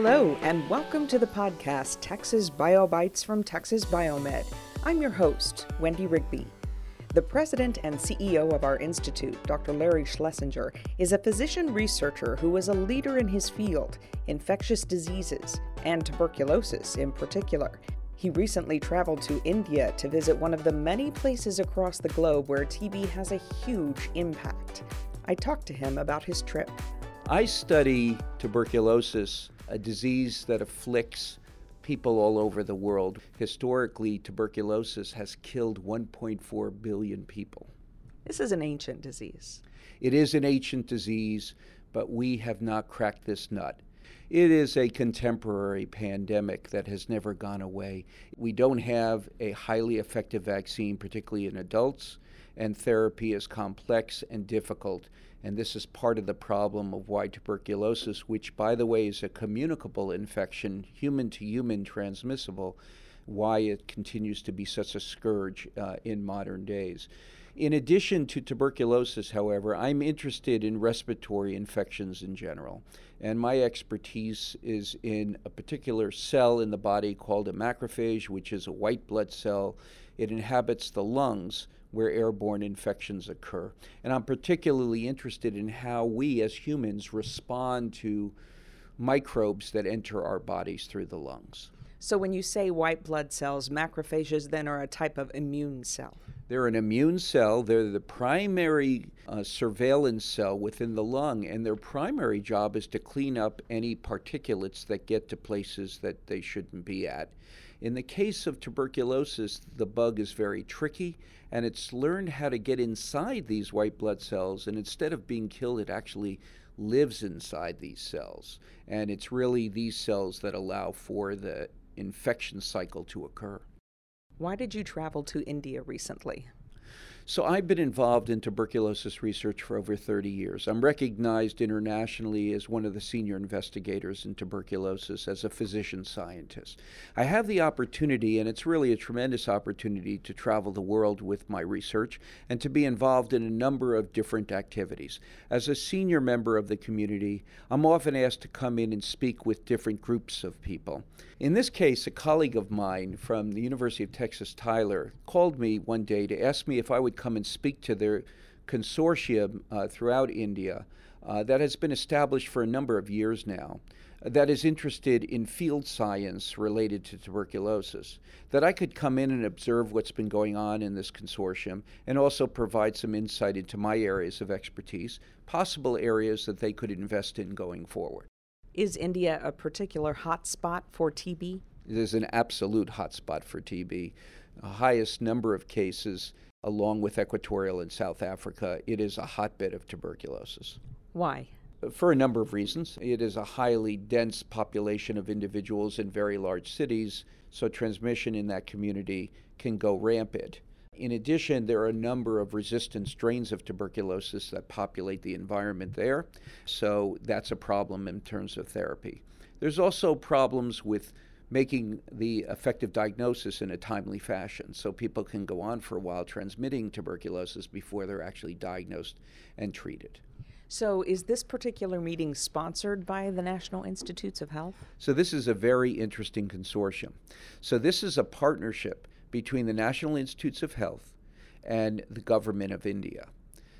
Hello, and welcome to the podcast Texas BioBytes from Texas Biomed. I'm your host, Wendy Rigby. The president and CEO of our institute, Dr. Larry Schlesinger, is a physician researcher who is a leader in his field, infectious diseases, and tuberculosis in particular. He recently traveled to India to visit one of the many places across the globe where TB has a huge impact. I talked to him about his trip. I study tuberculosis, a disease that afflicts people all over the world. Historically, tuberculosis has killed 1.4 billion people. This is an ancient disease. It is an ancient disease, but we have not cracked this nut. It is a contemporary pandemic that has never gone away. We don't have a highly effective vaccine, particularly in adults, and therapy is complex and difficult. And this is part of the problem of why tuberculosis, which, by the way, is a communicable infection, human to human transmissible, why it continues to be such a scourge uh, in modern days. In addition to tuberculosis, however, I'm interested in respiratory infections in general. And my expertise is in a particular cell in the body called a macrophage, which is a white blood cell. It inhabits the lungs where airborne infections occur. And I'm particularly interested in how we as humans respond to microbes that enter our bodies through the lungs. So, when you say white blood cells, macrophages then are a type of immune cell. They're an immune cell. They're the primary uh, surveillance cell within the lung, and their primary job is to clean up any particulates that get to places that they shouldn't be at. In the case of tuberculosis, the bug is very tricky, and it's learned how to get inside these white blood cells, and instead of being killed, it actually lives inside these cells. And it's really these cells that allow for the infection cycle to occur. Why did you travel to India recently? So I've been involved in tuberculosis research for over 30 years. I'm recognized internationally as one of the senior investigators in tuberculosis as a physician scientist. I have the opportunity, and it's really a tremendous opportunity, to travel the world with my research and to be involved in a number of different activities. As a senior member of the community, I'm often asked to come in and speak with different groups of people. In this case, a colleague of mine from the University of Texas Tyler called me one day to ask me if I would come and speak to their consortium uh, throughout India uh, that has been established for a number of years now that is interested in field science related to tuberculosis, that I could come in and observe what's been going on in this consortium and also provide some insight into my areas of expertise, possible areas that they could invest in going forward. Is India a particular hotspot for TB? It is an absolute hotspot for TB. The highest number of cases along with Equatorial and South Africa, it is a hotbed of tuberculosis. Why? For a number of reasons. It is a highly dense population of individuals in very large cities, so transmission in that community can go rampant. In addition, there are a number of resistant strains of tuberculosis that populate the environment there, so that's a problem in terms of therapy. There's also problems with making the effective diagnosis in a timely fashion so people can go on for a while transmitting tuberculosis before they're actually diagnosed and treated. So, is this particular meeting sponsored by the National Institutes of Health? So, this is a very interesting consortium. So, this is a partnership between the National Institutes of Health and the government of India.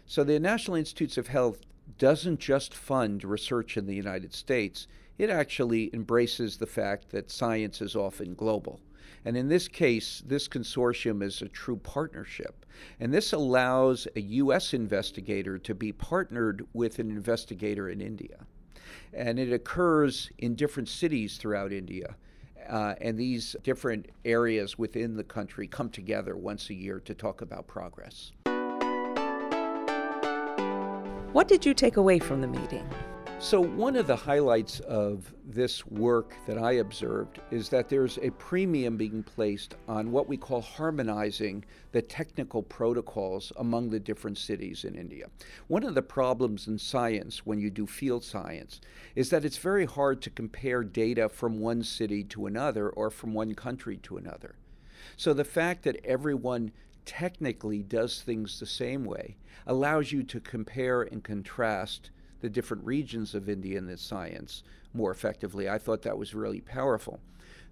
So, the National Institutes of Health doesn't just fund research in the United States, it actually embraces the fact that science is often global. And in this case, this consortium is a true partnership. And this allows a U.S. investigator to be partnered with an investigator in India. And it occurs in different cities throughout India. Uh, and these different areas within the country come together once a year to talk about progress. What did you take away from the meeting? So, one of the highlights of this work that I observed is that there's a premium being placed on what we call harmonizing the technical protocols among the different cities in India. One of the problems in science, when you do field science, is that it's very hard to compare data from one city to another or from one country to another. So, the fact that everyone technically does things the same way allows you to compare and contrast the different regions of India in this science more effectively. I thought that was really powerful.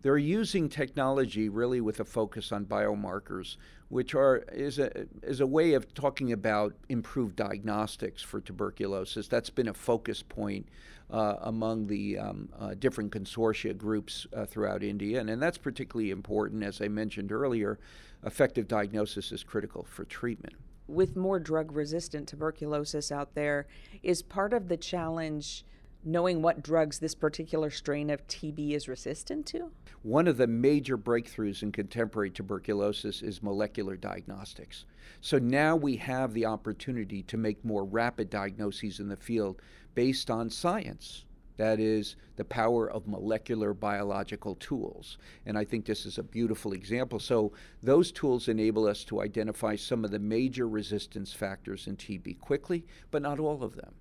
They're using technology really with a focus on biomarkers, which are is a is a way of talking about improved diagnostics for tuberculosis. That's been a focus point uh, among the um, uh, different consortia groups uh, throughout India, and, and that's particularly important. As I mentioned earlier, effective diagnosis is critical for treatment with more drug resistant tuberculosis out there, is part of the challenge knowing what drugs this particular strain of TB is resistant to? One of the major breakthroughs in contemporary tuberculosis is molecular diagnostics. So now we have the opportunity to make more rapid diagnoses in the field based on science. That is the power of molecular biological tools. And I think this is a beautiful example. So, those tools enable us to identify some of the major resistance factors in TB quickly, but not all of them.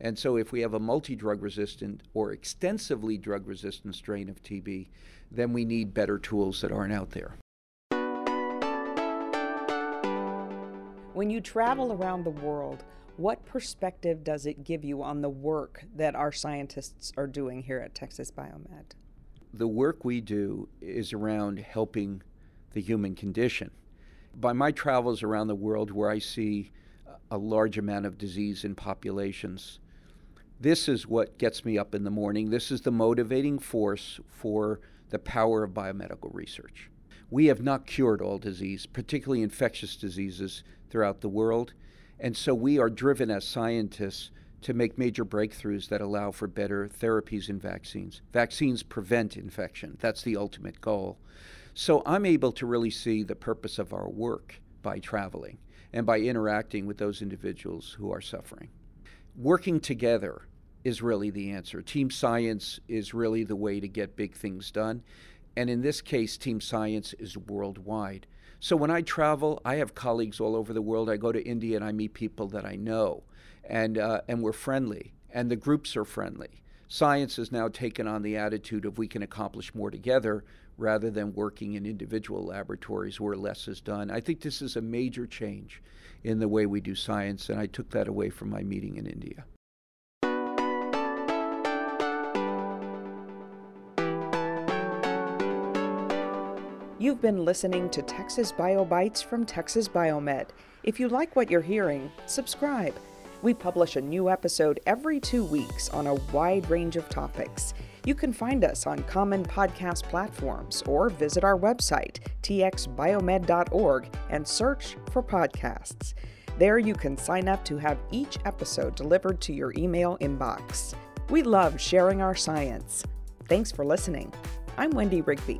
And so, if we have a multi drug resistant or extensively drug resistant strain of TB, then we need better tools that aren't out there. When you travel around the world, what perspective does it give you on the work that our scientists are doing here at Texas Biomed? The work we do is around helping the human condition. By my travels around the world, where I see a large amount of disease in populations, this is what gets me up in the morning. This is the motivating force for the power of biomedical research. We have not cured all disease, particularly infectious diseases, throughout the world. And so we are driven as scientists to make major breakthroughs that allow for better therapies and vaccines. Vaccines prevent infection, that's the ultimate goal. So I'm able to really see the purpose of our work by traveling and by interacting with those individuals who are suffering. Working together is really the answer. Team science is really the way to get big things done. And in this case, team science is worldwide. So when I travel, I have colleagues all over the world. I go to India and I meet people that I know, and, uh, and we're friendly, and the groups are friendly. Science has now taken on the attitude of we can accomplish more together rather than working in individual laboratories where less is done. I think this is a major change in the way we do science, and I took that away from my meeting in India. You've been listening to Texas BioBytes from Texas Biomed. If you like what you're hearing, subscribe. We publish a new episode every two weeks on a wide range of topics. You can find us on common podcast platforms or visit our website, txbiomed.org, and search for podcasts. There you can sign up to have each episode delivered to your email inbox. We love sharing our science. Thanks for listening. I'm Wendy Rigby.